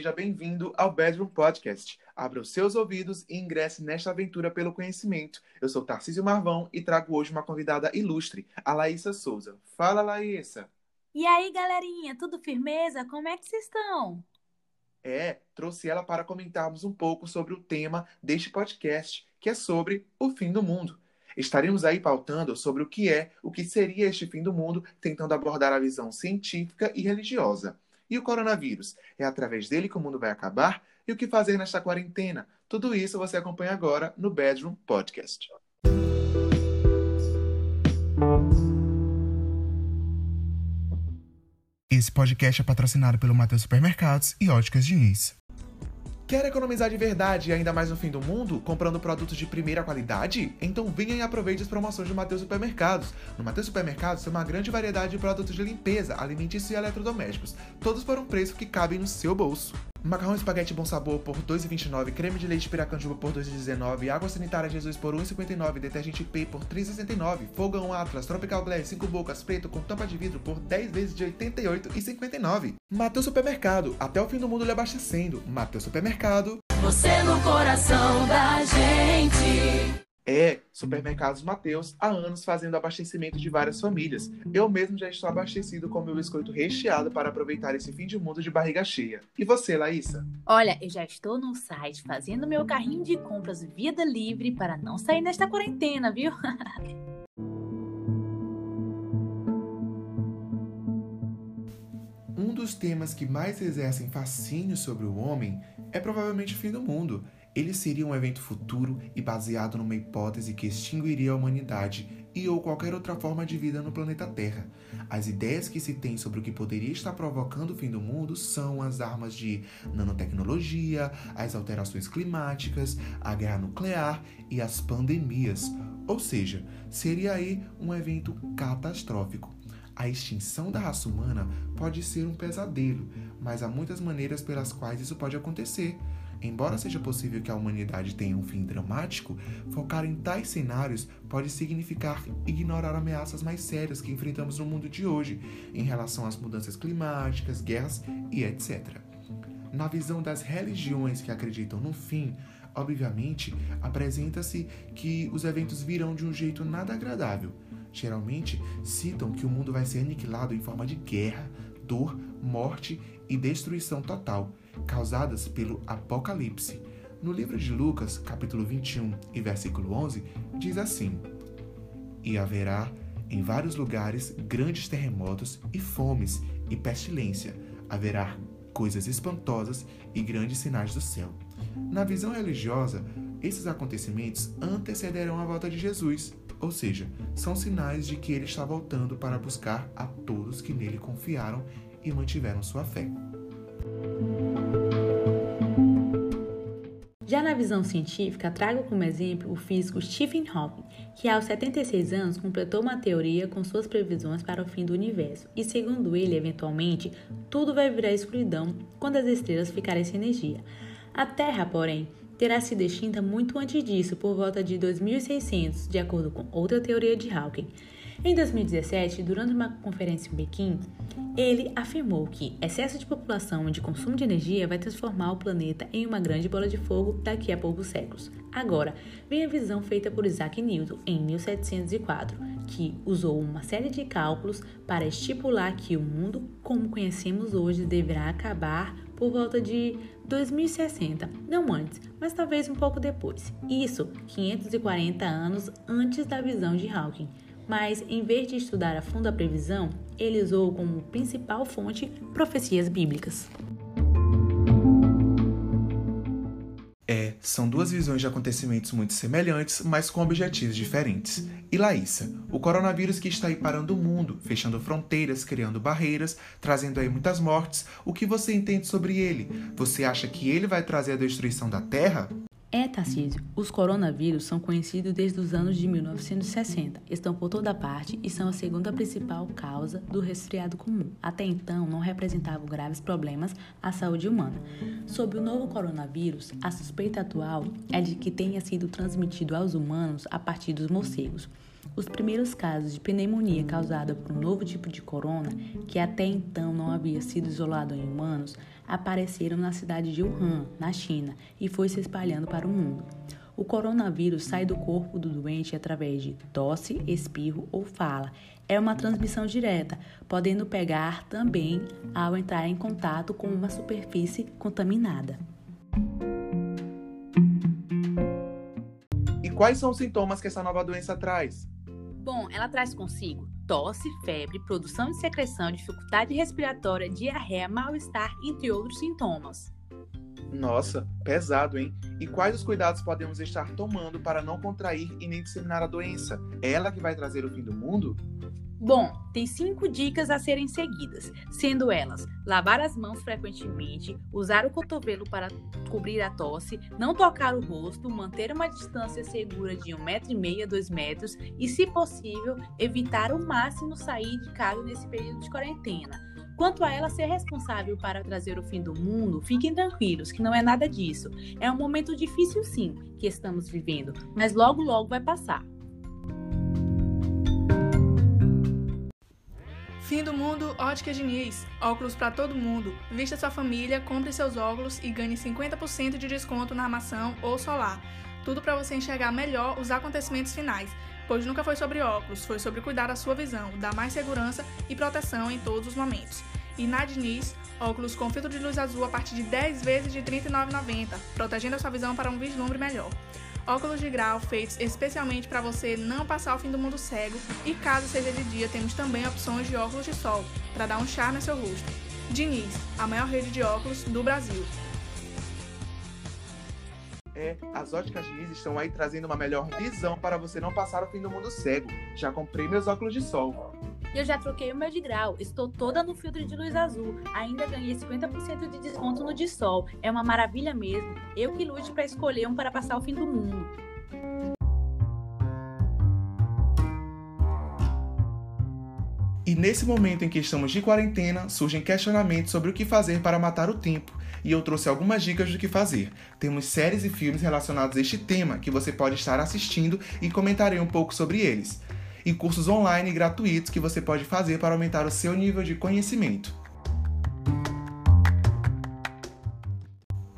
Seja bem-vindo ao Bedroom Podcast. Abra os seus ouvidos e ingresse nesta aventura pelo conhecimento. Eu sou Tarcísio Marvão e trago hoje uma convidada ilustre, a Laísa Souza. Fala, Laísa! E aí, galerinha, tudo firmeza? Como é que vocês estão? É, trouxe ela para comentarmos um pouco sobre o tema deste podcast, que é sobre o fim do mundo. Estaremos aí pautando sobre o que é, o que seria este fim do mundo, tentando abordar a visão científica e religiosa. E o coronavírus? É através dele que o mundo vai acabar? E o que fazer nesta quarentena? Tudo isso você acompanha agora no Bedroom Podcast. Esse podcast é patrocinado pelo Matheus Supermercados e Óticas Diniz. Quer economizar de verdade e ainda mais no fim do mundo, comprando produtos de primeira qualidade? Então venha e aproveite as promoções do Mateus Supermercados. No Mateus Supermercados tem uma grande variedade de produtos de limpeza, alimentícios e eletrodomésticos, todos por um preço que cabe no seu bolso. Macarrão espaguete bom sabor por R$ 2,29, creme de leite piracanjuba por R$ 2,19, água sanitária Jesus por R$ 1,59, detergente P por R$ 3,69, fogão Atlas Tropical Glass 5 bocas preto com tampa de vidro por 10 vezes de R$ 88,59. Mateus Supermercado, até o fim do mundo lhe abastecendo. Mateus Supermercado. Você no coração da gente. É, Supermercados Mateus, há anos fazendo abastecimento de várias famílias. Eu mesmo já estou abastecido com meu biscoito recheado para aproveitar esse fim de mundo de barriga cheia. E você, Laísa? Olha, eu já estou no site fazendo meu carrinho de compras vida livre para não sair nesta quarentena, viu? um dos temas que mais exercem fascínio sobre o homem é provavelmente o fim do mundo. Ele seria um evento futuro e baseado numa hipótese que extinguiria a humanidade e ou qualquer outra forma de vida no planeta Terra. As ideias que se tem sobre o que poderia estar provocando o fim do mundo são as armas de nanotecnologia, as alterações climáticas, a guerra nuclear e as pandemias. Ou seja, seria aí um evento catastrófico. A extinção da raça humana pode ser um pesadelo, mas há muitas maneiras pelas quais isso pode acontecer. Embora seja possível que a humanidade tenha um fim dramático, focar em tais cenários pode significar ignorar ameaças mais sérias que enfrentamos no mundo de hoje, em relação às mudanças climáticas, guerras e etc. Na visão das religiões que acreditam no fim, obviamente, apresenta-se que os eventos virão de um jeito nada agradável. Geralmente citam que o mundo vai ser aniquilado em forma de guerra, dor, morte e destruição total causadas pelo Apocalipse. No livro de Lucas, capítulo 21 e versículo 11, diz assim: E haverá em vários lugares grandes terremotos e fomes e pestilência. Haverá coisas espantosas e grandes sinais do céu. Na visão religiosa, esses acontecimentos antecederão a volta de Jesus, ou seja, são sinais de que ele está voltando para buscar a todos que nele confiaram e mantiveram sua fé. Já na visão científica, trago como exemplo o físico Stephen Hawking, que aos 76 anos completou uma teoria com suas previsões para o fim do universo, e segundo ele, eventualmente, tudo vai virar escuridão quando as estrelas ficarem sem energia. A Terra, porém, terá sido extinta muito antes disso, por volta de 2600, de acordo com outra teoria de Hawking. Em 2017, durante uma conferência em Pequim, ele afirmou que excesso de população e de consumo de energia vai transformar o planeta em uma grande bola de fogo daqui a poucos séculos. Agora, vem a visão feita por Isaac Newton em 1704, que usou uma série de cálculos para estipular que o mundo como conhecemos hoje deverá acabar por volta de 2060, não antes, mas talvez um pouco depois. Isso 540 anos antes da visão de Hawking mas em vez de estudar a fundo a previsão, ele usou como principal fonte profecias bíblicas. São duas visões de acontecimentos muito semelhantes, mas com objetivos diferentes. E Laísa, o coronavírus que está aí parando o mundo, fechando fronteiras, criando barreiras, trazendo aí muitas mortes, o que você entende sobre ele? Você acha que ele vai trazer a destruição da Terra? É, Tarcísio, os coronavírus são conhecidos desde os anos de 1960, estão por toda parte e são a segunda principal causa do resfriado comum. Até então, não representavam graves problemas à saúde humana. Sobre o novo coronavírus, a suspeita atual é de que tenha sido transmitido aos humanos a partir dos morcegos. Os primeiros casos de pneumonia causada por um novo tipo de corona, que até então não havia sido isolado em humanos, apareceram na cidade de Wuhan, na China, e foi se espalhando para o mundo. O coronavírus sai do corpo do doente através de tosse, espirro ou fala. É uma transmissão direta, podendo pegar também ao entrar em contato com uma superfície contaminada. E quais são os sintomas que essa nova doença traz? Bom, ela traz consigo tosse, febre, produção de secreção, dificuldade respiratória, diarreia, mal-estar, entre outros sintomas. Nossa, pesado, hein? E quais os cuidados podemos estar tomando para não contrair e nem disseminar a doença? É ela que vai trazer o fim do mundo? Bom, tem cinco dicas a serem seguidas, sendo elas lavar as mãos frequentemente, usar o cotovelo para cobrir a tosse, não tocar o rosto, manter uma distância segura de um metro e meio a dois metros e, se possível, evitar o máximo sair de casa nesse período de quarentena. Quanto a ela ser responsável para trazer o fim do mundo, fiquem tranquilos que não é nada disso. É um momento difícil sim que estamos vivendo, mas logo logo vai passar. Fim do mundo, Ótica Diniz. Óculos para todo mundo. Vista sua família, compre seus óculos e ganhe 50% de desconto na armação ou solar. Tudo para você enxergar melhor os acontecimentos finais, pois nunca foi sobre óculos, foi sobre cuidar da sua visão, dar mais segurança e proteção em todos os momentos. E na Diniz, óculos com filtro de luz azul a partir de 10 vezes de R$ 39,90, protegendo a sua visão para um vislumbre melhor óculos de grau feitos especialmente para você não passar o fim do mundo cego e caso seja de dia, temos também opções de óculos de sol para dar um charme ao seu rosto. Diniz, a maior rede de óculos do Brasil. É, as óticas Diniz estão aí trazendo uma melhor visão para você não passar o fim do mundo cego. Já comprei meus óculos de sol. Eu já troquei o meu de grau, estou toda no filtro de luz azul. Ainda ganhei 50% de desconto no de sol. É uma maravilha mesmo. Eu que lute para escolher um para passar o fim do mundo. E nesse momento em que estamos de quarentena, surgem questionamentos sobre o que fazer para matar o tempo. E eu trouxe algumas dicas do que fazer. Temos séries e filmes relacionados a este tema que você pode estar assistindo e comentarei um pouco sobre eles e cursos online gratuitos que você pode fazer para aumentar o seu nível de conhecimento.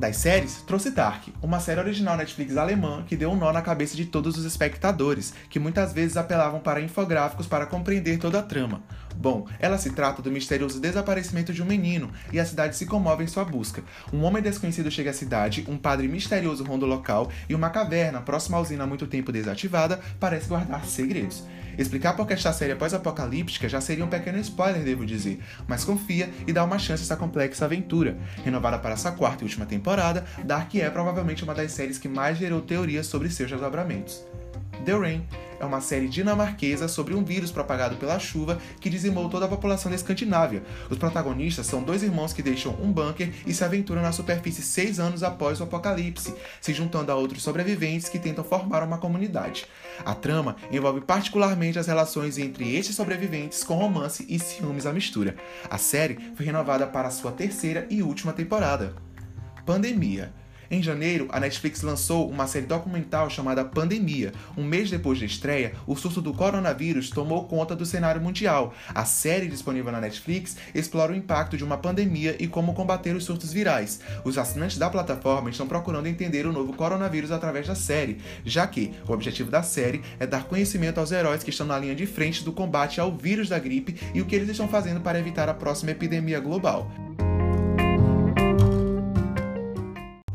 Das séries, trouxe Dark, uma série original Netflix alemã que deu um nó na cabeça de todos os espectadores, que muitas vezes apelavam para infográficos para compreender toda a trama. Bom, ela se trata do misterioso desaparecimento de um menino e a cidade se comove em sua busca. Um homem desconhecido chega à cidade, um padre misterioso ronda o local e uma caverna próxima à usina há muito tempo desativada parece guardar segredos. Explicar porque esta série pós-apocalíptica já seria um pequeno spoiler, devo dizer, mas confia e dá uma chance a essa complexa aventura. Renovada para essa quarta e última temporada, Dark é provavelmente uma das séries que mais gerou teorias sobre seus desdobramentos. The Rain é uma série dinamarquesa sobre um vírus propagado pela chuva que dizimou toda a população da Escandinávia. Os protagonistas são dois irmãos que deixam um bunker e se aventuram na superfície seis anos após o apocalipse, se juntando a outros sobreviventes que tentam formar uma comunidade. A trama envolve particularmente as relações entre estes sobreviventes com romance e ciúmes à mistura. A série foi renovada para sua terceira e última temporada. Pandemia em janeiro, a Netflix lançou uma série documental chamada Pandemia. Um mês depois da estreia, o surto do coronavírus tomou conta do cenário mundial. A série disponível na Netflix explora o impacto de uma pandemia e como combater os surtos virais. Os assinantes da plataforma estão procurando entender o novo coronavírus através da série, já que o objetivo da série é dar conhecimento aos heróis que estão na linha de frente do combate ao vírus da gripe e o que eles estão fazendo para evitar a próxima epidemia global.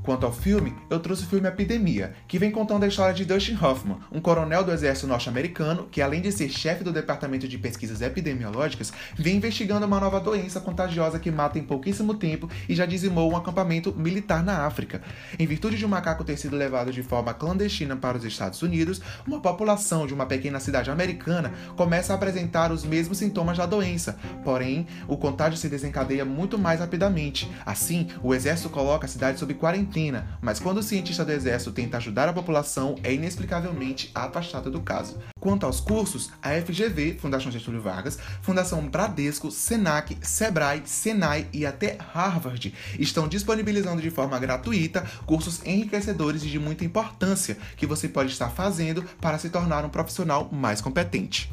Quanto ao filme, eu trouxe o filme Epidemia, que vem contando a história de Dustin Hoffman, um coronel do exército norte-americano que, além de ser chefe do Departamento de Pesquisas Epidemiológicas, vem investigando uma nova doença contagiosa que mata em pouquíssimo tempo e já dizimou um acampamento militar na África. Em virtude de um macaco ter sido levado de forma clandestina para os Estados Unidos, uma população de uma pequena cidade americana começa a apresentar os mesmos sintomas da doença, porém, o contágio se desencadeia muito mais rapidamente. Assim, o exército coloca a cidade sob quarentena mas quando o cientista do Exército tenta ajudar a população, é inexplicavelmente afastada do caso. Quanto aos cursos, a FGV, Fundação Getúlio Vargas, Fundação Bradesco, Senac, Sebrae, Senai e até Harvard estão disponibilizando de forma gratuita cursos enriquecedores e de muita importância que você pode estar fazendo para se tornar um profissional mais competente.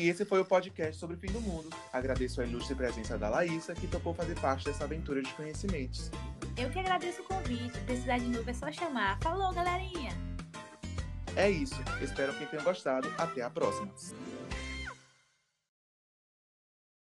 E esse foi o podcast sobre o fim do mundo. Agradeço a ilustre presença da Laísa, que topou fazer parte dessa aventura de conhecimentos. Eu que agradeço o convite. Precisar de novo é só chamar. Falou, galerinha! É isso. Espero que tenham gostado. Até a próxima.